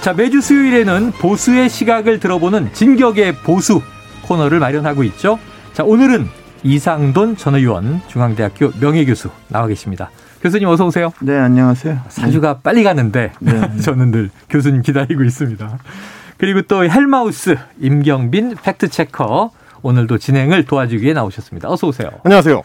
자, 매주 수요일에는 보수의 시각을 들어보는 진격의 보수 코너를 마련하고 있죠. 자, 오늘은 이상돈 전 의원 중앙대학교 명예교수 나와 계십니다. 교수님 어서 오세요. 네, 안녕하세요. 사주가 네. 빨리 가는데 네. 저는 늘 교수님 기다리고 있습니다. 그리고 또 헬마우스 임경빈 팩트체커 오늘도 진행을 도와주기 위해 나오셨습니다. 어서 오세요. 안녕하세요.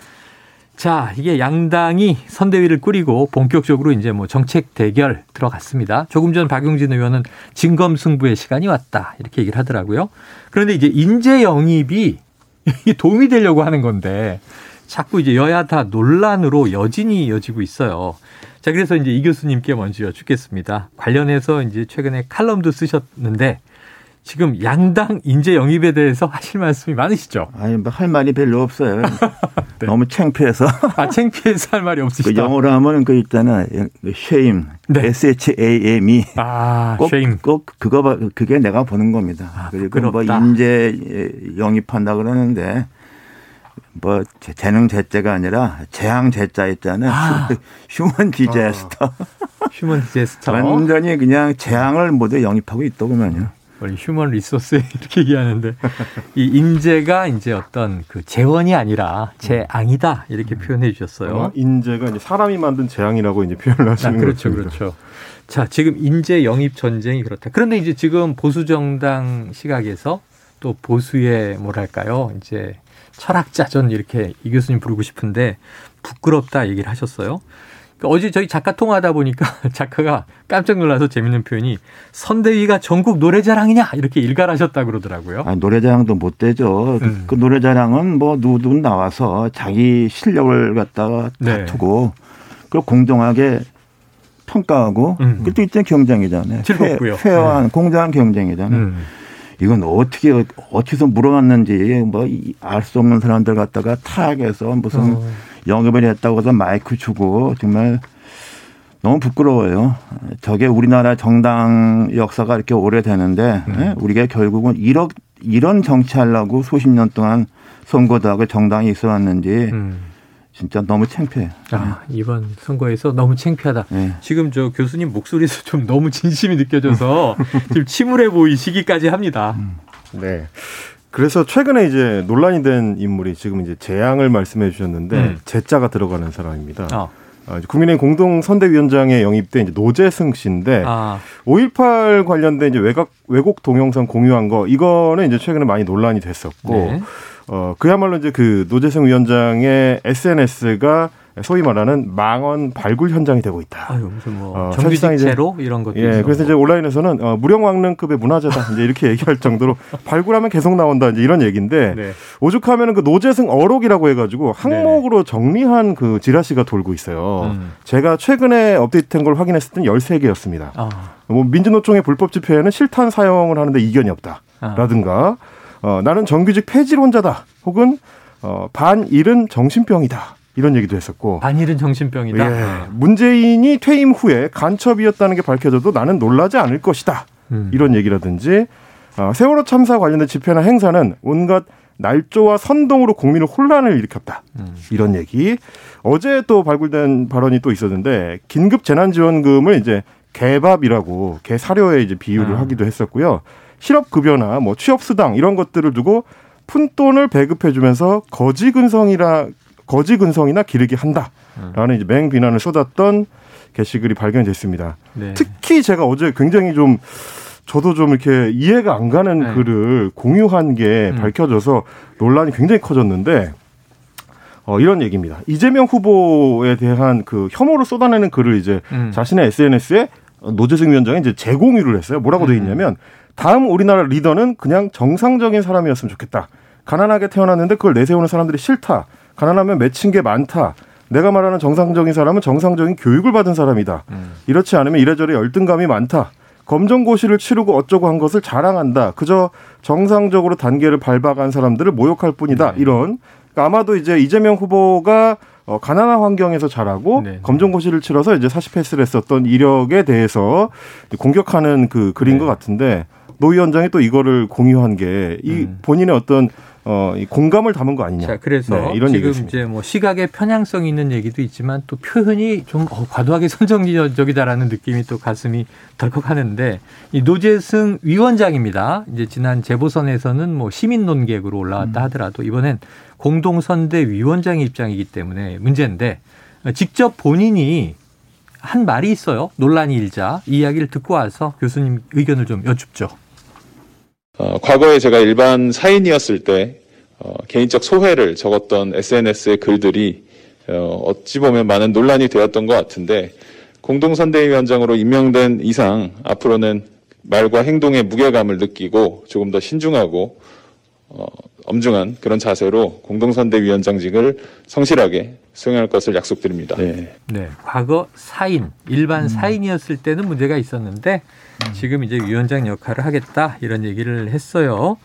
자, 이게 양당이 선대위를 꾸리고 본격적으로 이제 뭐 정책 대결 들어갔습니다. 조금 전 박용진 의원은 진검 승부의 시간이 왔다. 이렇게 얘기를 하더라고요. 그런데 이제 인재 영입이 도움이 되려고 하는 건데 자꾸 이제 여야 다 논란으로 여진이 이어지고 있어요. 자, 그래서 이제 이 교수님께 먼저 여쭙겠습니다. 관련해서 이제 최근에 칼럼도 쓰셨는데 지금 양당 인재 영입에 대해서 하실 말씀이 많으시죠? 아니, 뭐 할 말이 별로 없어요. 네. 너무 창피해서. 아, 창피해서 할 말이 없으시다. 그 영어로 하면 그 있잖아. shame. 네. S-H-A-M이. 아, 꼭, shame. 꼭 그거, 그게 내가 보는 겁니다. 아, 그리고 부끄럽다. 뭐 인재 영입한다 그러는데 뭐 재능 재 자가 아니라 재앙 재 자 있잖아요. 아. human disaster. human disaster. 완전히 그냥 재앙을 모두 영입하고 있더구만요. 원래 human resource 이렇게 얘기하는데 이 인재가 이제 어떤 그 재원이 아니라 재앙이다 이렇게 표현해 주셨어요. 인재가 이제 사람이 만든 재앙이라고 이제 표현을 하시는 아, 그렇죠, 거죠. 그렇죠. 자, 지금 인재 영입 전쟁이 그렇다. 그런데 이제 지금 보수 정당 시각에서 또 보수의 뭐랄까요, 이제 철학자 전 이렇게 이 교수님 부르고 싶은데 부끄럽다 얘기를 하셨어요. 그러니까 어제 저희 작가 통화하다 보니까 작가가 깜짝 놀라서 재밌는 표현이 선대위가 전국 노래자랑이냐 이렇게 일갈하셨다 그러더라고요. 아, 노래자랑도 못 되죠. 그- 음. 그 노래자랑은 뭐 누구 나와서 자기 실력을 갖다가 네. 다투고 그리고 공정하게 평가하고 음. 그것도 일단 경쟁이잖아요. 즐겁고요. 페, 페어한 공정한 경쟁이잖아요. 음. 이건 어떻게 어디서 물어봤는지 뭐 알 수 없는 사람들 갖다가 타락해서 무슨 어. 영입을 했다고 해서 마이크 주고 정말 너무 부끄러워요. 저게 우리나라 정당 역사가 이렇게 오래되는데 음. 예? 우리가 결국은 이런 이런 정치하려고 수십 년 동안 선거도 하고 정당이 있어 왔는지 음. 진짜 너무 창피해요. 아, 이번 선거에서 너무 창피하다. 네. 지금 저 교수님 목소리에서 좀 너무 진심이 느껴져서 지금 침울해 보이시기까지 합니다. 네. 그래서 최근에 이제 논란이 된 인물이 지금 이제 재앙을 말씀해 주셨는데 음. 재자가 들어가는 사람입니다. 어. 어, 이제 국민의힘 공동 선대위원장에 영입된 이제 노재승 씨인데 아, 5.18 관련된 이제 외곽, 왜곡 동영상 공유한 거 이거는 이제 최근에 많이 논란이 됐었고 네. 어, 그야말로 이제 그 노재승 위원장의 SNS가 소위 말하는 망언 발굴 현장이 되고 있다. 아유 무슨 뭐 어, 정규직제로 이런 것도 예. 그래서 이제 온라인에서는 어, 무령왕릉급의 문화재다 이제 이렇게 얘기할 정도로 발굴하면 계속 나온다 이제 이런 얘기인데 네. 오죽하면은 그 노재승 어록이라고 해가지고 항목으로 정리한 그 지라시가 돌고 있어요. 음. 제가 최근에 업데이트한 걸 확인했을 때는 13개였습니다. 아, 뭐 민주노총의 불법 집회에는 실탄 사용을 하는데 이견이 아. 없다라든가 어, 나는 정규직 폐지론자다 혹은 어, 반일은 정신병이다 이런 얘기도 했었고 반일은 정신병이다. 예, 문재인이 퇴임 후에 간첩이었다는 게 밝혀져도 나는 놀라지 않을 것이다 음. 이런 얘기라든지 어, 세월호 참사 관련된 집회나 행사는 온갖 날조와 선동으로 국민을 혼란을 일으켰다 음. 이런 얘기 어제 또 발굴된 발언이 또 있었는데 긴급 재난지원금을 이제 개밥이라고 개 사료에 이제 비유를 아. 하기도 했었고요 실업 급여나 뭐 취업 수당 이런 것들을 두고 푼 돈을 배급해주면서 거지 근성이라 거지 근성이나 기르기 한다라는 이제 맹 비난을 쏟았던 게시글이 발견됐습니다. 네. 특히 제가 어제 굉장히 좀 저도 좀 이렇게 이해가 안 가는 네. 글을 공유한 게 음. 밝혀져서 논란이 굉장히 커졌는데 어, 이런 얘기입니다. 이재명 후보에 대한 그 혐오를 쏟아내는 글을 이제 음. 자신의 SNS에 노재승 위원장이 이제 재공유를 했어요. 뭐라고 돼 음. 있냐면 다음 우리나라 리더는 그냥 정상적인 사람이었으면 좋겠다. 가난하게 태어났는데 그걸 내세우는 사람들이 싫다. 가난하면 맺힌 게 많다. 내가 말하는 정상적인 사람은 정상적인 교육을 받은 사람이다. 음. 이렇지 않으면 이래저래 열등감이 많다. 검정고시를 치르고 어쩌고 한 것을 자랑한다. 그저 정상적으로 단계를 밟아간 사람들을 모욕할 뿐이다. 네. 이런 그러니까 아마도 이제 이재명 후보가 어, 가난한 환경에서 자라고 네. 검정고시를 치러서 이제 사시 패스를 했었던 이력에 대해서 공격하는 그 글인 네. 것 같은데 노 위원장이 또 이거를 공유한 게이 음. 본인의 어떤 어, 이 공감을 담은 거 아니냐. 자, 그래서 네, 이런 지금 얘기였습니다. 이제 뭐 시각의 편향성이 있는 얘기도 있지만 또 표현이 좀 어, 과도하게 선정적이다라는 느낌이 또 가슴이 덜컥하는데 이 노재승 위원장입니다. 이제 지난 재보선에서는 뭐 시민 논객으로 올라왔다 음. 하더라도 이번엔 공동선대 위원장의 입장이기 때문에 문제인데 직접 본인이 한 말이 있어요. 논란이 일자 이 이야기를 듣고 와서 교수님 의견을 좀 여쭙죠. 어, 과거에 제가 일반 사인이었을 때 어, 개인적 소회를 적었던 SNS의 글들이 어, 어찌 보면 많은 논란이 되었던 것 같은데 공동선대위원장으로 임명된 이상 앞으로는 말과 행동의 무게감을 느끼고 조금 더 신중하고 어, 엄중한 그런 자세로 공동선대위원장직을 성실하게 수행할 것을 약속드립니다. 네. 네. 과거 사인, 일반 음. 사인이었을 때는 문제가 있었는데 음. 지금 이제 위원장 역할을 하겠다 이런 얘기를 했어요.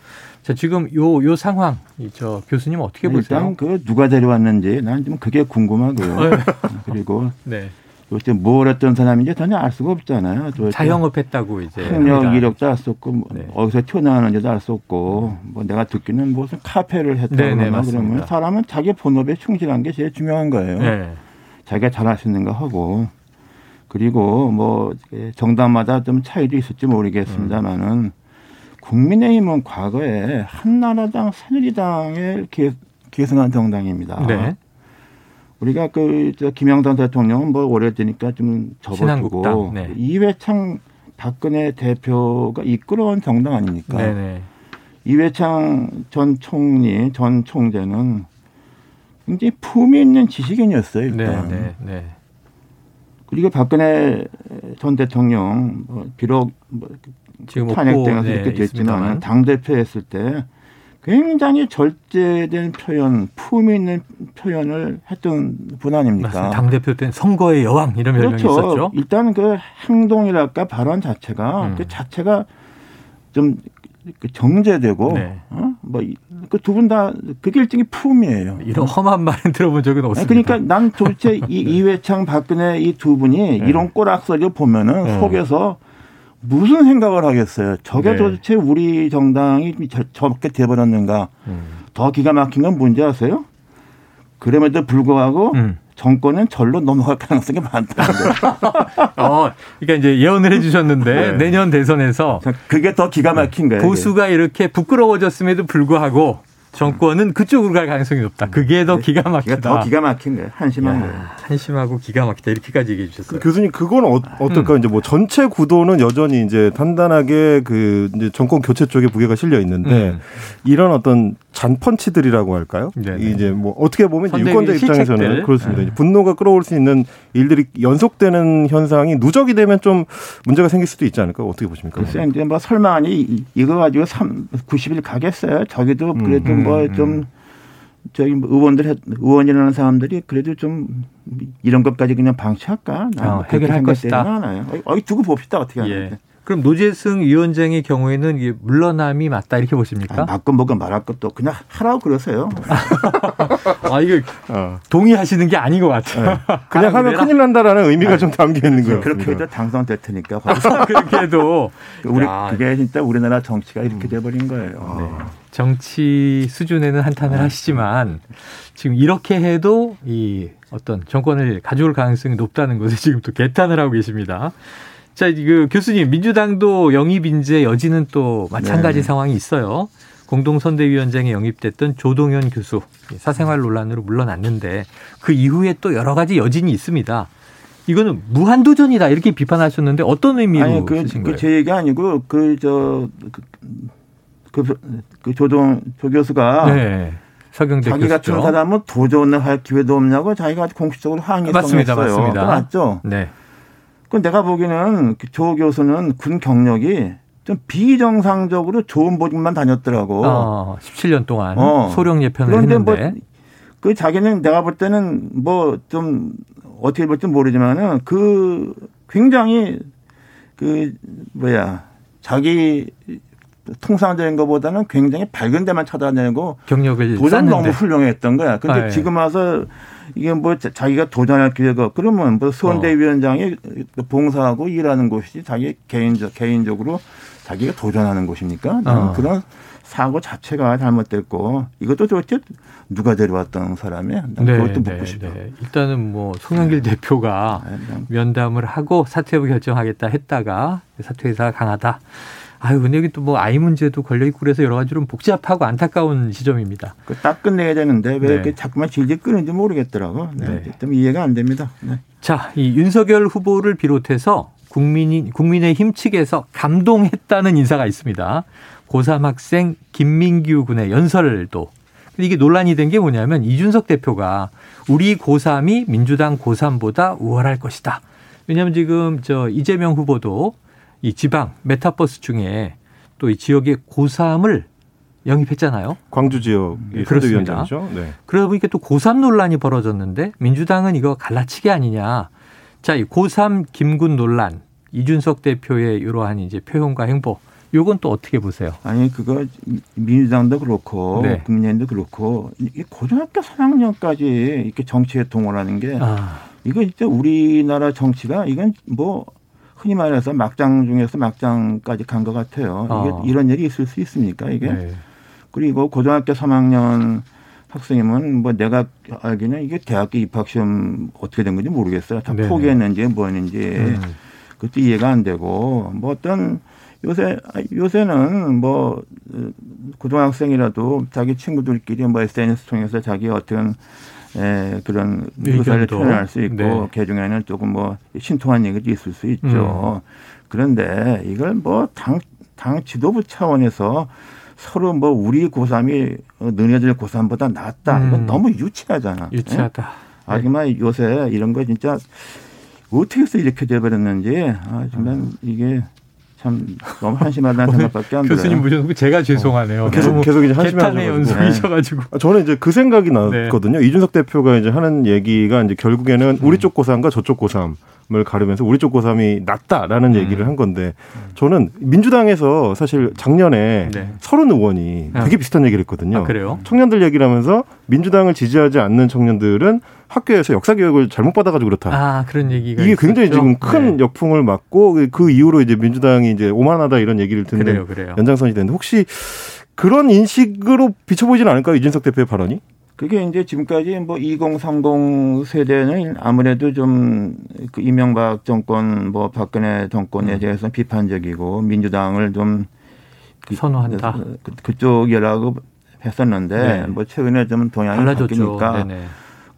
자, 지금 요, 요 상황, 저 교수님 어떻게 보세요? 일단 그 누가 데려왔는지 난 좀 그게 궁금하고요. 네. 그리고 네. 도대체 뭘 했던 사람인지 전혀 알 수가 없잖아요. 자영업했다고 이제 학력 이력도 알 수 없고 뭐 네. 어디서 튀어나왔는지도 알 수 없고 뭐 내가 듣기는 무슨 카페를 했다거나 네, 네, 그러면 사람은 자기 본업에 충실한 게 제일 중요한 거예요. 네. 자기가 잘할 수 있는 거 하고 그리고 뭐 정당마다 좀 차이도 있을지 모르겠습니다만은 음. 국민의힘은 과거에 한나라당, 새누리당에 계승한 정당입니다. 네. 우리가 그저 김영삼 대통령은 뭐 오래되니까 좀 접어두고 네. 이회창 박근혜 대표가 이끌어온 정당 아닙니까? 네네. 이회창 전 총리 전 총재는 굉장히 품위 있는 지식인이었어요 일단. 네네. 네. 그리고 박근혜 전 대통령 뭐 비록 뭐 지금 탄핵되면서 네, 이렇게 됐지만 당 대표했을 때 굉장히 절제된 표현, 품 있는 표현을 했던 분 아닙니까? 당 대표 때는 선거의 여왕 이런 별명이 그렇죠. 있었죠. 일단 그 행동이랄까 발언 자체가 음. 그 자체가 좀그 정제되고 네. 어? 뭐그 두 분 다 그게 일종의 품이에요. 이런 험한 말은 들어본 적은 없습니다. 그러니까 난 도대체 이 이회창 박근혜 이 두 분이 네. 이런 꼬락서리를 보면은 네. 속에서 무슨 생각을 하겠어요. 저게 네. 도대체 우리 정당이 저, 렇게 돼버렸는가. 음. 더 기가 막힌 건 뭔지 아세요? 그럼에도 불구하고 음. 정권은 절로 넘어갈 가능성이 거예요. 어, 그러니까 이제 예언을 해주셨는데 네. 내년 대선에서 그게 더 기가 막힌 거예요. 보수가 이렇게 부끄러워졌음에도 불구하고 정권은 그쪽으로 갈 가능성이 높다. 그게 더 네. 기가 막히다. 더 기가 막힌 거예요. 한심한 거예요. 한심하고 기가 막히다 이렇게까지 얘기해 주셨어요. 교수님 그건 어, 떨까 음. 이제 뭐 전체 구도는 여전히 이제 단단하게 그 이제 정권 교체 쪽에 무게가 실려 있는데 음. 이런 어떤 잔펀치들이라고 할까요? 네네. 이제 뭐 어떻게 보면 이제 유권자 입장에서는 실책들. 그렇습니다. 네. 분노가 끌어올 수 있는 일들이 연속되는 현상이 누적이 되면 좀 문제가 생길 수도 있지 않을까? 어떻게 보십니까? 글쎄 이제 뭐 설마 아니 이거 가지고 3 90일 가겠어요? 저기도 그래도 음. 뭐좀 음. 저기 뭐 의원들 의원이라는 사람들이 그래도 좀 이런 것까지 그냥 방치할까? 어, 해결할 것이다. 어이 두고 봅시다 어떻게 하는지. 예. 그럼 노재승 위원장의 경우에는 물러남이 맞다 이렇게 보십니까? 아, 맞건 뭐건 말할 것도 그냥 하라고 그러세요. 아 이거 어. 동의하시는 게 아닌 것 같아요. 네. 그냥 하면 큰일 난다라는 의미가 아, 좀 담겨 있는 거예요. 그렇게 해도 당선될 테니까. 그렇게 해도 우리 그게 진짜 우리나라 정치가 이렇게 음. 돼버린 거예요. 네. 정치 수준에는 한탄을 네. 하시지만 지금 이렇게 해도 이 어떤 정권을 가져올 가능성이 높다는 것을 지금 또 개탄을 하고 계십니다. 자, 그 교수님, 민주당도 영입 인재 여지는 또 마찬가지 네. 상황이 있어요. 공동선대위원장에 영입됐던 조동현 교수 사생활 논란으로 물러났는데 그 이후에 또 여러 가지 여진이 있습니다. 이거는 무한도전이다 이렇게 비판하셨는데 어떤 의미로 아니, 그, 쓰신 거예요? 그제 얘기 아니고 그저 그, 그, 그, 조동 조 교수가 네. 서경대 자기 교수죠. 같은 사람은 도전을 할 기회도 없냐고 자기가 공식적으로 항의했어요. 맞습니다, 맞습니다. 맞죠? 네. 그 내가 보기에는 그조 교수는 군 경력이 좀 비정상적으로 좋은 보직만 다녔더라고. 어, 17년 동안 어. 소령 예편을 그런데 뭐 했는데. 뭐 그 자기는 내가 볼 때는 뭐 좀 어떻게 볼지 모르지만은 그 굉장히 그 뭐야 자기 통상적인 것보다는 굉장히 밝은 데만 찾아내고 경력을 도전 너무 훌륭했던 거야. 근데 아, 예. 지금 와서 이게 뭐 자기가 도전할 기회가 그러면 뭐 수원대위원장이 어. 봉사하고 일하는 곳이 자기 개인적 개인적으로 자기가 도전하는 곳입니까? 어. 그런 사고 자체가 잘못됐고 이것도 도대체 누가 데려왔던 사람이야? 네, 그것도 묻고 네, 싶어. 네. 일단은 뭐 송영길 네. 대표가 네, 면담을 하고 사퇴 여부 결정하겠다 했다가 사퇴 의사가 강하다. 아유, 근데 여기 또 뭐 아이 문제도 걸려 있고 그래서 여러 가지로 복잡하고 안타까운 시점입니다. 딱 끝내야 되는데 왜 네. 이렇게 자꾸만 질질 끄는지 모르겠더라고. 네. 네. 좀 이해가 안 됩니다. 네. 자, 이 윤석열 후보를 비롯해서 국민이, 국민의힘 측에서 감동했다는 인사가 있습니다. 고3 학생 김민규 군의 연설도. 이게 논란이 된 게 뭐냐면 이준석 대표가 우리 고3이 민주당 고3보다 우월할 것이다. 왜냐하면 지금 저 이재명 후보도 이 지방 메타버스 중에 또 이 지역의 고3을 영입했잖아요. 광주 지역 그렇습니다. 네. 그러다 보니까 또 고3 논란이 벌어졌는데 민주당은 이거 갈라치기 아니냐. 자, 이 고3 김군 논란, 이준석 대표의 이러한 이제 표현과 행보, 요건 또 어떻게 보세요? 아니 그거 민주당도 그렇고 네. 국민의힘도 그렇고 고등학교 3학년까지 이렇게 정치에 동원하는 게 아. 이거 진짜 우리나라 정치가 이건 뭐 흔히 말해서 막장 중에서 막장까지 간 것 같아요. 이게 어. 이런 일이 있을 수 있습니까? 이게 네. 그리고 고등학교 3학년 학생이면 뭐 내가 알기는 이게 대학교 입학 시험 어떻게 된 건지 모르겠어요. 다 네. 포기했는지 뭐였는지 음. 그것도 이해가 안 되고 뭐 어떤 요새 요새는 뭐 고등학생이라도 자기 친구들끼리 뭐 SNS 통해서 자기 어떤 에, 그런 의사를 표현할 수 있고 네. 그 중에는 조금 뭐 신통한 얘기도 있을 수 있죠. 음. 그런데 이걸 뭐당 당 지도부 차원에서 서로 뭐 우리 고3이 너네들 고3보다 낫다. 이건 음. 너무 유치하잖아. 유치하다. 예? 하지만 요새 이런 거 진짜 어떻게 해서 이렇게 돼버렸는지 아 정말 음. 이게 참 너무 한심하다는 생각밖에 안 들어요. 교수님 모셔놓고 제가 죄송하네요. 계속 계속 이제 한심한 연습이셔가지고. 네. 저는 이제 그 생각이 났거든요. 네. 이준석 대표가 이제 하는 얘기가 이제 결국에는 우리 쪽 고3과 저쪽 고3 을 가르면서 우리 쪽 고3이 낫다라는 음. 얘기를 한 건데 저는 민주당에서 사실 작년에 네. 서른 의원이 아. 되게 비슷한 얘기를 했거든요. 아, 그래요? 청년들 얘기를 하면서 민주당을 지지하지 않는 청년들은 학교에서 역사 교육을 잘못 받아가지고 그렇다. 아 그런 얘기가 이게 굉장히 있었죠? 지금 큰 네. 역풍을 맞고 그 이후로 이제 민주당이 이제 오만하다 이런 얘기를 듣는 그래요, 그래요. 연장선이 되는데 혹시 그런 인식으로 비춰보지는 않을까요 이준석 대표의 발언이? 그게 이제 지금까지 뭐 2030 세대는 아무래도 좀 그 이명박 정권 뭐 박근혜 정권에 음. 대해서 비판적이고 민주당을 좀 그, 선호한다. 그, 그쪽이라고 했었는데 네. 뭐 최근에 좀 동향이 달라졌죠. 바뀌니까 네네.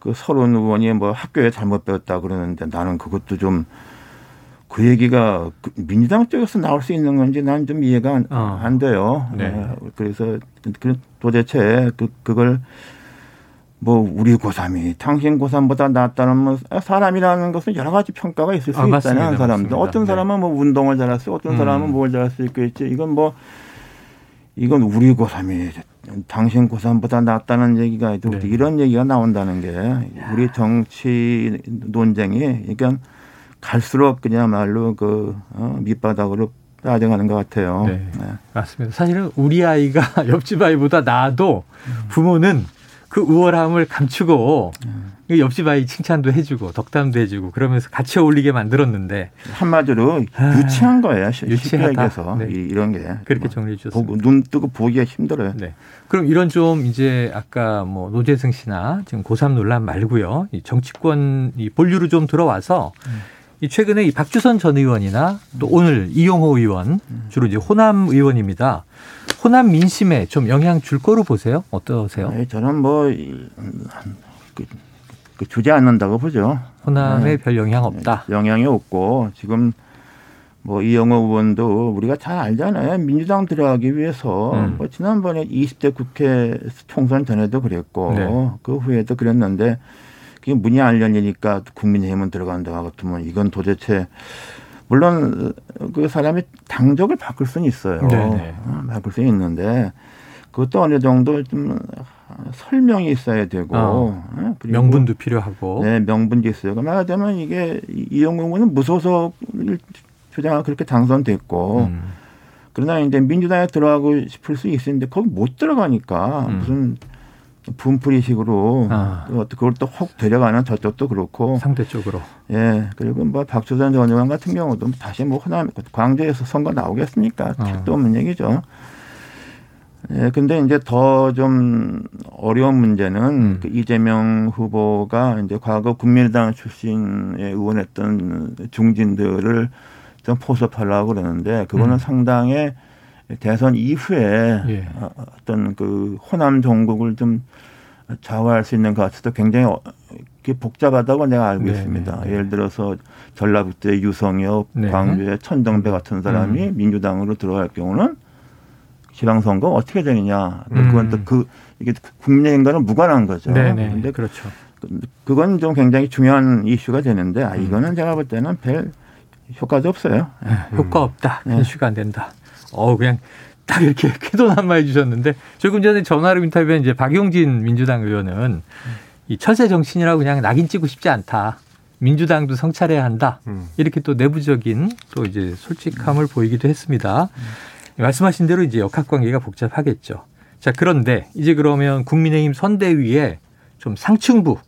그 서른 의원이 뭐 학교에 잘못 배웠다 그러는데 나는 그것도 좀 그 얘기가 그 민주당 쪽에서 나올 수 있는 건지 나는 좀 이해가 안, 어. 안 돼요. 네. 네. 그래서 그 도대체 그 그걸 뭐 우리 고3이 당신 고3보다 낫다는 뭐 사람이라는 것은 여러 가지 평가가 있을 수 아, 있잖아요. 한 사람도 어떤 네. 사람은 뭐 운동을 잘할 수, 어떤 사람은 음. 뭘 잘할 수 있겠지. 이건 뭐 이건 우리 고3이 당신 고3보다 낫다는 얘기가 네. 이런 얘기가 나온다는 게 우리 정치 논쟁이 그러니까 갈수록 그냥말로 그 어, 밑바닥으로 빠져가는 것 같아요. 네. 네. 맞습니다. 사실은 우리 아이가 옆집 아이보다 나아도 부모는 그 우월함을 감추고 음. 옆집 아이 칭찬도 해주고 덕담도 해주고 그러면서 같이 어울리게 만들었는데 한마디로 아, 유치한 거예요. 유치하다. 네. 이런 게 그렇게 뭐 정리해 주셨습니다. 눈 뜨고 보기가 힘들어요. 네. 그럼 이런 좀 이제 아까 뭐 노재승 씨나 지금 고3 논란 말고요. 이 정치권 이 본류로 좀 들어와서 음. 이 최근에 이 박주선 전 의원이나 또 오늘 이용호 의원 주로 이제 호남 의원입니다. 호남 민심에 좀 영향 줄 거로 보세요? 어떠세요? 네, 저는 뭐 그, 그 주지 않는다고 보죠. 호남에 네. 별 영향 없다. 네, 영향이 없고 지금 뭐 이영호 의원도 우리가 잘 알잖아요. 민주당 들어가기 위해서 음. 뭐 지난번에 20대 국회 총선 전에도 그랬고 네. 그 후에도 그랬는데 그게 문이 안 열리니까 국민의힘은 들어간다 같으면 이건 도대체 물론 그 사람이 당적을 바꿀 수는 있어요. 네네. 네. 어, 바꿀 수는 있는데 그것도 어느 정도 좀 설명이 있어야 되고 어, 어 그리고 명분도 필요하고 네 명분도 있어요. 말하자면 이게 이용공은 무소속 표정하고 그렇게 당선됐고 음. 그러나 이제 민주당에 들어가고 싶을 수 있었는데 거기 못 들어가니까 음. 무슨 분풀이식으로 아. 그걸 또 혹 데려가는 저쪽도 그렇고 상대 쪽으로 예 그리고 뭐 박주선 전 의원 같은 경우도 다시 뭐 호남 광주에서 선거 나오겠습니까 아. 택도 없는 얘기죠. 예, 근데 이제 더 좀 어려운 문제는 음. 그 이재명 후보가 이제 과거 국민의당 출신에 의원했던 중진들을 좀 포섭하려고 그러는데 그거는 음. 상당히 대선 이후에 예. 어, 어떤 그 호남 종국을 좀 좌우할 수 있는 가치도 굉장히 어, 복잡하다고 내가 알고 네, 있습니다. 네. 예를 들어서 전라북도의 유성엽, 네. 광주의 천정배 같은 사람이 음. 민주당으로 들어갈 경우는 지방선거 어떻게 되느냐. 음. 그건 또 그 이게 국민의힘과는 무관한 거죠. 네, 네. 근데 그렇죠. 그, 그건 좀 굉장히 중요한 이슈가 되는데 아, 이거는 제가 볼 때는 별 효과도 없어요. 음. 효과 없다. 네. 이슈가 안 된다. 어 그냥 딱 이렇게 쾌도난마 해주셨는데 조금 전에 전화로 인터뷰한 이제 박용진 민주당 의원은 이 철새 정신이라고 그냥 낙인 찍고 싶지 않다. 민주당도 성찰해야 한다. 음. 이렇게 또 내부적인 또 이제 솔직함을 보이기도 했습니다. 말씀하신 대로 이제 역학 관계가 복잡하겠죠. 자, 그런데 이제 그러면 국민의힘 선대위에 좀 상층부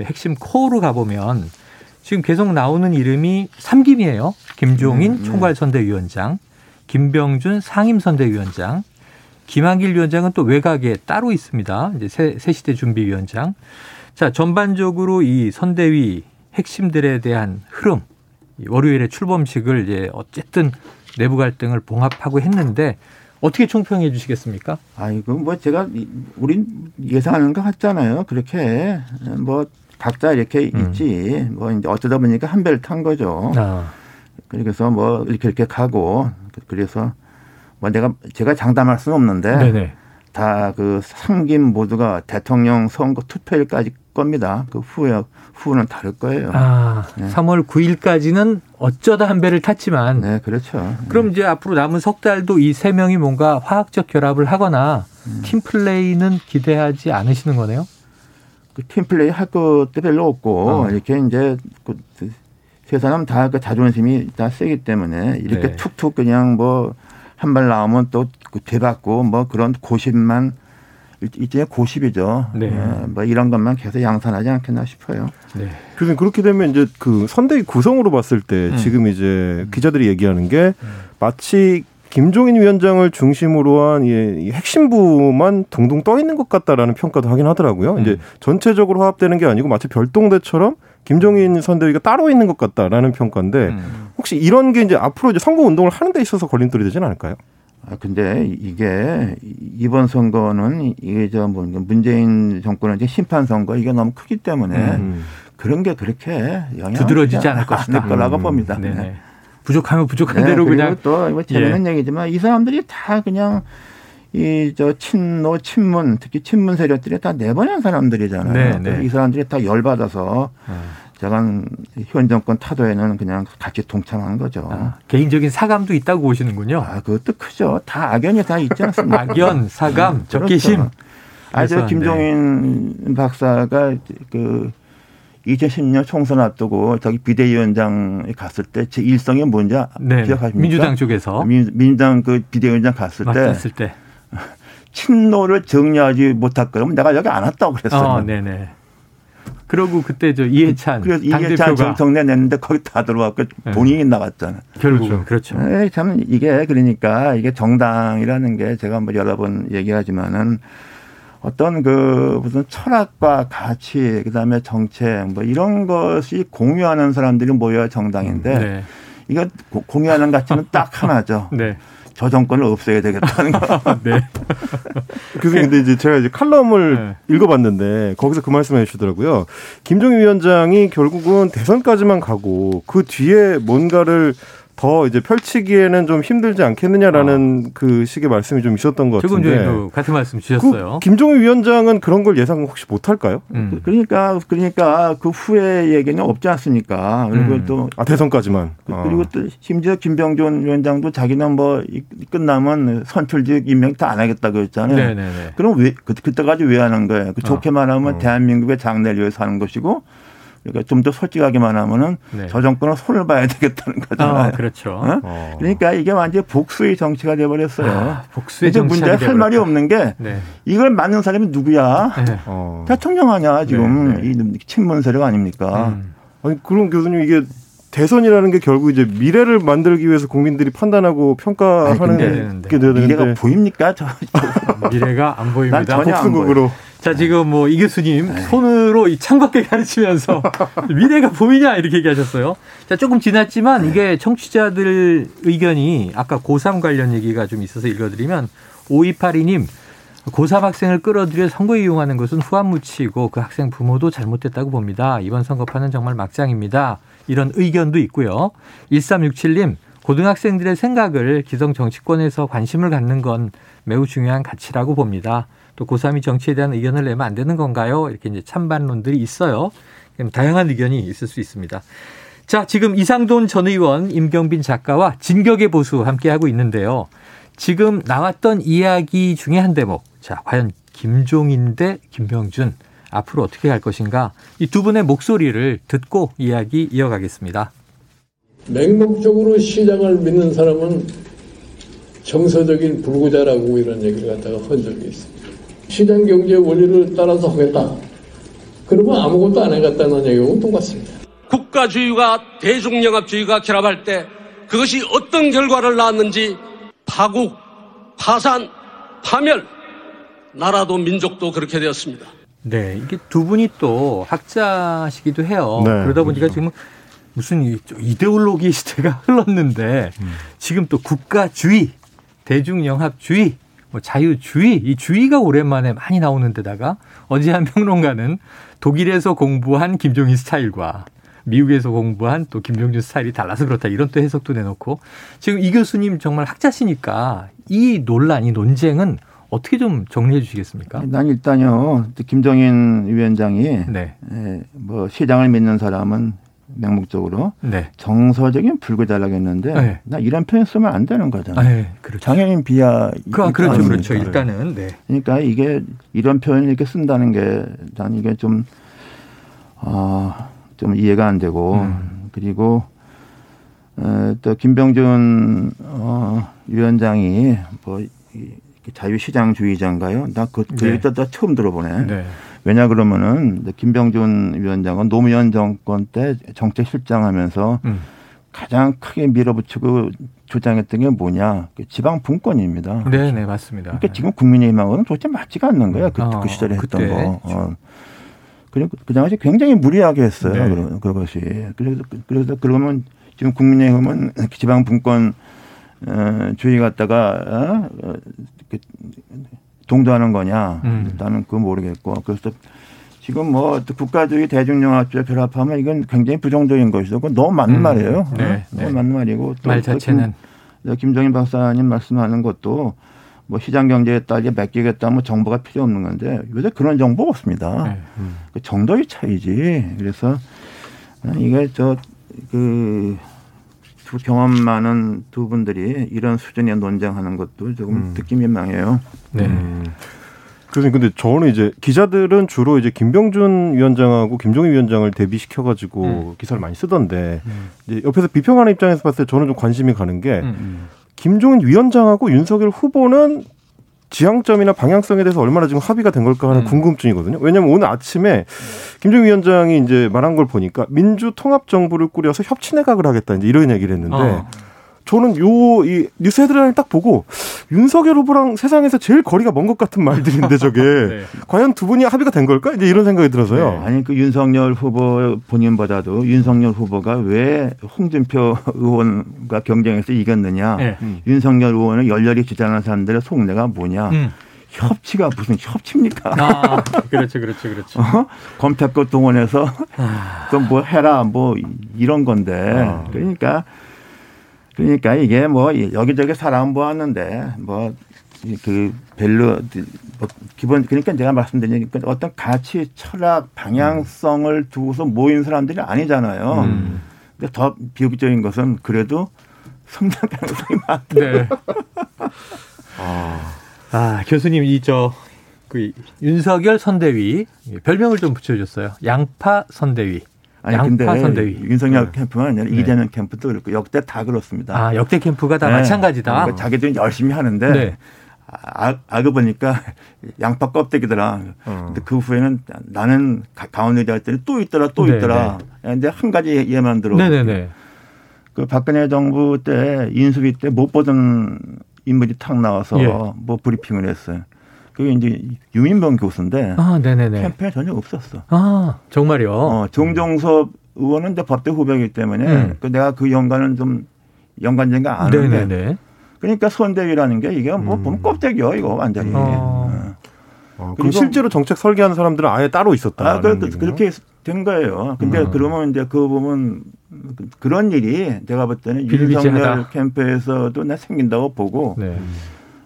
핵심 코어로 가보면 지금 계속 나오는 이름이 삼김이에요. 김종인 음, 음. 총괄선대위원장, 김병준 상임선대위원장, 김한길 위원장은 또 외곽에 따로 있습니다. 이제 새, 새시대 준비위원장. 자, 전반적으로 이 선대위 핵심들에 대한 흐름, 월요일에 출범식을 이제 어쨌든 내부 갈등을 봉합하고 했는데 어떻게 총평해 주시겠습니까? 아, 이거 뭐 제가 우린 예상하는 것 같잖아요. 그렇게 뭐 각자 이렇게 음. 있지. 뭐 이제 어쩌다 보니까 한 배를 탄 거죠. 아. 그래서 뭐 이렇게 이렇게 가고 그래서 뭐 내가 제가 장담할 수는 없는데 다 그 상김 모두가 대통령 선거 투표일까지 겁니다. 그 후에 후는 다를 거예요. 아, 네. 3월 9일까지는 어쩌다 한 배를 탔지만. 네, 그렇죠. 그럼 이제 앞으로 남은 석 달도 이 세 명이 뭔가 화학적 결합을 하거나 음. 팀 플레이는 기대하지 않으시는 거네요? 그 팀 플레이 할 것도 별로 없고 어. 이렇게 이제 그, 세 사람 다 그 자존심이 다 세기 때문에 이렇게 네. 툭툭 그냥 뭐 한 발 나오면 또 되받고 뭐 그런 고심만 일종의 고십이죠. 네. 네. 뭐 이런 것만 계속 양산하지 않겠나 싶어요. 네. 교수님 그렇게 되면 이제 그 선대위 구성으로 봤을 때 음. 지금 이제 기자들이 얘기하는 게 음. 마치 김종인 위원장을 중심으로 한 이 핵심부만 둥둥 떠 있는 것 같다라는 평가도 하긴 하더라고요. 음. 이제 전체적으로 화합되는 게 아니고 마치 별동대처럼 김종인 선대위가 따로 있는 것 같다라는 평가인데 음. 혹시 이런 게 이제 앞으로 이제 선거 운동을 하는 데 있어서 걸림돌이 되지는 않을까요? 아, 근데 이게 이번 선거는 이게 저뭐 문재인 정권의 이제 심판 선거 이게 너무 크기 때문에 음. 그런 게 그렇게 영향 두드러지지 않을 것이다. 거라고 음. 봅니다. 네네. 네. 부족하면 부족한 네, 대로 그냥 또뭐 재밌는 예. 얘기지만 이 사람들이 다 그냥 이 저 친노 친문 특히 친문 세력들이 다 내보낸 사람들이잖아요. 네, 네. 이 사람들이 다 열받아서 음. 제가 현 정권 타도에는 그냥 같이 동참하는 거죠. 아, 개인적인 사감도 있다고 보시는군요. 아, 그것도 크죠. 다 악연이 다 있지 않습니까? 악연, 사감, 음, 적개심. 그렇죠. 아, 저 김종인 네. 박사가 그 2010년 총선 앞두고 저기 비대위원장에 갔을 때 제 일성이 뭔지 네. 기억하십니까? 민주당 쪽에서 민, 민주당 그 비대위원장 갔을 때, 갔을 때 친노를 정리하지 못할 거면 내가 여기 안 왔다고 그랬어요. 어, 네네. 그러고 그때 저 이해찬 그래서 이해찬 정청래 냈는데 거기 다 들어왔고 네. 본인이 나갔잖아요. 결국 그렇죠. 그렇죠. 네, 참 이게 그러니까 이게 정당이라는 게 제가 뭐 여러 번 얘기하지만은 어떤 그 무슨 철학과 가치 그다음에 정책 뭐 이런 것이 공유하는 사람들이 모여야 정당인데 네. 이거 공유하는 가치는 딱 하나죠. 네. 저 정권을 없애야 되겠다는 거. 네. 그래서 근데 이제 제가 이제 칼럼을 네. 읽어봤는데 거기서 그 말씀해 주시더라고요. 김종인 위원장이 결국은 대선까지만 가고 그 뒤에 뭔가를 더 이제 펼치기에는 좀 힘들지 않겠느냐라는 아. 그 식의 말씀이 좀 있었던 것 같은데. 조금 전에 같은 말씀 주셨어요. 그 김종인 위원장은 그런 걸 예상 혹시 못 할까요? 음. 그러니까 그러니까 그 후에 얘기는 없지 않습니까? 그리고 음. 또 아, 대선까지만. 그, 그리고 아. 또 심지어 김병준 위원장도 자기는 뭐 끝나면 선출직 임명 다 안 하겠다 그랬잖아요. 네네네. 그럼 왜 그, 그때까지 왜 하는 거예요? 그 좋게 아. 말하면 어. 대한민국의 장래를 위해서 하는 것이고 그러니까 좀 더 솔직하게만 하면은 네. 저 정권은 손을 봐야 되겠다는 거잖아요. 아, 그렇죠. 어? 어. 그러니까 이게 완전 복수의 정치가 돼버렸어요. 아, 복수의 정치가 문제 할 말이 없는 게 네. 이걸 맞는 사람이 누구야? 네. 어. 대통령 아니야 지금 네, 네. 이 친문 세력 아닙니까? 음. 아니 그럼 교수님 이게 대선이라는 게 결국 이제 미래를 만들기 위해서 국민들이 판단하고 평가하는 게 돼야 되는데 미래가 보입니까? 저, 미래가 안 보입니다. 전혀 복수국으로. 자 지금 뭐 이 교수님 네. 손으로 이 창밖에 가르치면서 미래가 보이냐 이렇게 얘기하셨어요. 자 조금 지났지만 네. 이게 청취자들 의견이 아까 고3 관련 얘기가 좀 있어서 읽어드리면 5282님 고3 학생을 끌어들여 선거에 이용하는 것은 후한무치고 그 학생 부모도 잘못됐다고 봅니다. 이번 선거판은 정말 막장입니다. 이런 의견도 있고요. 1367님, 고등학생들의 생각을 기성 정치권에서 관심을 갖는 건 매우 중요한 가치라고 봅니다. 또 고3이 정치에 대한 의견을 내면 안 되는 건가요? 이렇게 이제 찬반론들이 있어요. 다양한 의견이 있을 수 있습니다. 자, 지금 이상돈 전 의원, 임경빈 작가와 진격의 보수 함께하고 있는데요. 지금 나왔던 이야기 중에 한 대목. 자, 과연 김종인 대 김병준. 앞으로 어떻게 갈 것인가 이 두 분의 목소리를 듣고 이야기 이어가겠습니다. 맹목적으로 시장을 믿는 사람은 정서적인 불구자라고 이런 얘기를 갖다가 한 적이 있습니다. 시장 경제 원리를 따라서 하겠다. 그러면 아무것도 안 해갔다는 얘기하고 똑같습니다. 국가주의와 대중영합주의가 결합할 때 그것이 어떤 결과를 낳았는지 파국, 파산, 파멸, 나라도 민족도 그렇게 되었습니다. 네, 이게 두 분이 또 학자시기도 해요. 네, 그러다 보니까 그렇죠. 지금 무슨 이데올로기 시대가 흘렀는데 음. 지금 또 국가주의, 대중영합주의, 뭐 자유주의, 이 주의가 오랜만에 많이 나오는 데다가 어제 한 평론가는 독일에서 공부한 김종인 스타일과 미국에서 공부한 또 김종준 스타일이 달라서 그렇다 이런 또 해석도 내놓고 지금 이 교수님 정말 학자시니까 이 논란, 이 논쟁은 어떻게 좀 정리해 주시겠습니까? 난 일단요, 김정인 위원장이 네. 예, 뭐 시장을 믿는 사람은 맹목적으로 네. 정서적인 했는데 네. 나 이런 표현 쓰면 안 되는 거잖아. 네, 그렇죠. 장애인 비하. 그, 아, 그렇죠, 그렇죠. 일단은 네. 그러니까 이게 이런 표현을 이렇게 쓴다는 게 난 이게 좀 어, 좀 이해가 안 되고 음. 그리고 어, 또 김병준 어, 위원장이 뭐 자유시장주의자인가요? 나그 그 네. 다 처음 들어보네. 네. 왜냐 그러면은 김병준 위원장은 노무현 정권 때 정책 실장하면서 음. 가장 크게 밀어붙이고 주장했던 게 뭐냐? 그 지방 분권입니다. 네, 네, 맞습니다. 그러니까 지금 국민의힘하고는 도대체 맞지가 않는 거야. 그, 어, 그 시절에 했던 그때. 거. 어. 그리고 그 당시 굉장히 무리하게 했어요. 네. 그것이. 그래서 그래서 그러면 지금 국민의힘은 지방 분권 어, 주의 갖다가 어, 동조하는 거냐 음. 나는 그거 모르겠고 그래서 지금 뭐 국가주의 대중영화주의 결합하면 이건 굉장히 부정적인 것이죠. 그건 너무 맞는 음. 말이에요. 네, 너무 네. 맞는 말이고 또 말 자체는 김, 김정인 박사님 말씀하는 것도 뭐 시장 경제에 따라 맡기겠다 뭐 정보가 필요 없는 건데 요새 그런 정보 없습니다. 네. 음. 그 정도의 차이지. 그래서 이게 저그 경험 많은 두 분들이 이런 수준의 논쟁하는 것도 조금 음. 듣기 민망해요. 네. 음. 그래서 근데 저는 이제 기자들은 주로 이제 김병준 위원장하고 김종인 위원장을 대비시켜 가지고 음. 기사를 많이 쓰던데 음. 이제 옆에서 비평하는 입장에서 봤을 때 저는 좀 관심이 가는 게 음, 음. 김종인 위원장하고 윤석열 후보는 지향점이나 방향성에 대해서 얼마나 지금 합의가 된 걸까 하는 음. 궁금증이거든요. 왜냐하면 오늘 아침에 김정일 위원장이 이제 말한 걸 보니까 민주통합정부를 꾸려서 협치내각을 하겠다 이제 이런 얘기를 했는데 어. 저는 요 이 뉴스 헤드라인을 딱 보고 윤석열 후보랑 세상에서 제일 거리가 먼 것 같은 말들인데 저게 네. 과연 두 분이 합의가 된 걸까? 이제 이런 생각이 들어서요. 네. 아니 그 윤석열 후보 본인보다도 윤석열 후보가 왜 홍준표 의원과 경쟁에서 이겼느냐? 네. 음. 윤석열 의원을 열렬히 지지하는 사람들의 속내가 뭐냐? 음. 협치가 무슨 협치입니까? 아, 그렇죠, 그렇죠, 그렇죠. 어? 검찰권 동원해서 아. 또뭐 해라 뭐 이런 건데 아. 그러니까 그러니까 이게 뭐 여기저기 사람 보았는데 뭐그 별로 뭐 기본 그러니까 제가 말씀드리니까 어떤 가치, 철학, 방향성을 두고서 모인 사람들이 아니잖아요. 음. 근데 더 비극적인 것은 그래도 성장 가능성이 많다. 네. 아. 아, 교수님 이저 그 윤석열 선대위 별명을 좀 붙여줬어요. 양파 선대위. 아니 근데 선대위. 윤석열 네. 캠프가 아니라 네. 이재명 캠프도 그렇고 역대 다 그렇습니다. 아 역대 캠프가 다 네. 마찬가지다. 그러니까 자기들은 열심히 하는데 네. 아, 알고 보니까 양파 껍데기더라. 어. 근데 그 후에는 나는 가운데 할 때는 또 있더라, 또 네네. 있더라. 근데 한 가지 예만 들어. 네네네. 그 박근혜 정부 때 인수위 때 못 보던 인물이 탁 나와서 예. 뭐 브리핑을 했어요. 그게 이제 유민병 교수인데 아, 네네네. 캠페인 전혀 없었어. 아, 정말요? 어, 정종섭 의원은 이제 법대 후배이기 때문에 음. 그 내가 그 연관은 좀 연관된가 아는데 네네네. 그러니까 선대위라는 게 이게 뭐 음. 보면 껍데기요 이거 완전히. 어. 네. 어, 그럼 실제로 정책 설계하는 사람들은 아예 따로 있었다. 아, 그, 그, 그렇게 된 거예요. 근데 음. 그러면 이제 그 보면 그런 일이 제가 볼 때는 윤석열 캠프에서도 내 생긴다고 보고 네.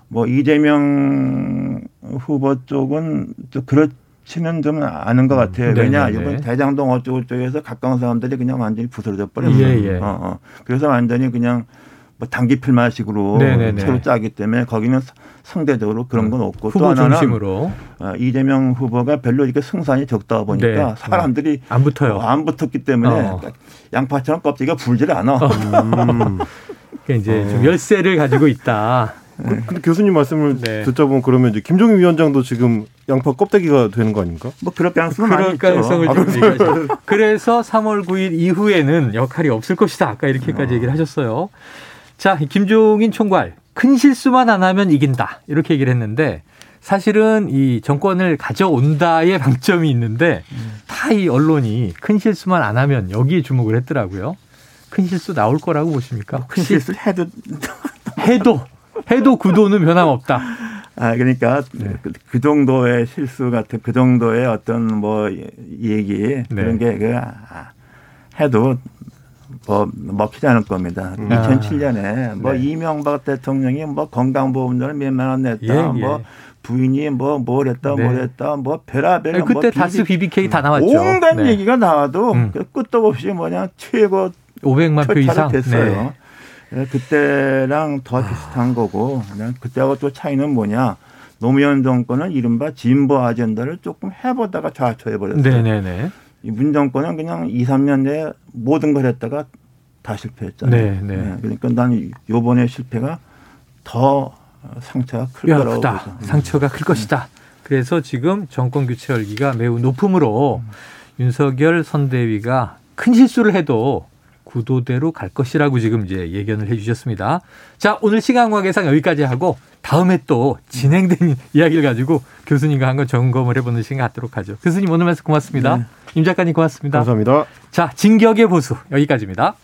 뭐 이재명 후보 쪽은 또 그렇지는 좀 않은 것 음. 같아요. 네 왜냐, 이번 대장동 어쩌고 쪽에서 가까운 사람들이 그냥 완전히 부서져 버렸어요. 예, 예. 어, 어. 그래서 완전히 그냥 뭐 단기 필마식으로 네네네. 새로 짜기 때문에 거기는 상대적으로 그런 건 없고 또 하나는 중심으로. 어, 이재명 후보가 별로 이렇게 승산이 적다 보니까 네. 사람들이 안 붙어요. 어, 안 붙었기 때문에 어. 양파처럼 껍데기가 불질 않아. 음. 그러니까 이제 좀 열쇠를 가지고 있다. 그, 근데 교수님 말씀을 네. 듣자 보면 그러면 이제 김종인 위원장도 지금 양파 껍데기가 되는 거 아닙니까? 뭐 그럴 가능성은 그럴 가능성을 좀 얘기하죠. 그래서 3월 9일 이후에는 역할이 없을 것이다. 아까 이렇게까지 어. 얘기를 하셨어요. 자, 김종인 총괄 큰 실수만 안 하면 이긴다. 이렇게 얘기를 했는데 사실은 이 정권을 가져온다의 방점이 있는데 다이 언론이 큰 실수만 안 하면 여기에 주목을 했더라고요. 큰 실수 나올 거라고 보십니까? 큰 실수 해도 해도 해도 구도는 변함없다. 아 그러니까 네. 그, 그, 정도의 실수 같은 그 정도의 어떤 뭐 얘기 네. 그런 게그 아, 해도 뭐 먹히지 않을 겁니다. 음. 2007년에 뭐 네. 이명박 대통령이 뭐 건강보험료를 몇만 원 냈다, 예, 예. 뭐 부인이 뭐 뭘 했다, 네. 뭘 했다, 뭐 별하별 네, 그때 뭐 다스 BBK 다 나왔죠. 온갖 네. 얘기가 나와도 음. 그 끝도 없이 뭐냐 최고 500만 표 이상 됐어요. 네. 네. 그때랑 더 비슷한 아. 거고 그냥 그때하고 또 차이는 뭐냐. 노무현 정권은 이른바 진보 아젠다를 조금 해보다가 좌초해버렸어요. 네네네. 이문 정권은 그냥 2, 3년 내에 모든 걸 했다가 다 실패했잖아요. 네, 네. 네. 그러니까 난 요번에 실패가 더 상처가 클 거라고 크다. 보죠. 상처가 클 것이다. 그래서 지금 정권 교체 열기가 매우 높으므로 음. 윤석열 선대위가 큰 실수를 해도 구도대로 갈 것이라고 지금 이제 예견을 해 주셨습니다. 자, 오늘 시간 관계상 여기까지 하고 다음에 또 진행된 이야기를 가지고 교수님과 한번 점검을 해보는 시간 갖도록 하죠. 교수님 오늘 말씀 고맙습니다. 네. 임 작가님 고맙습니다. 감사합니다. 자, 진격의 보수 여기까지입니다.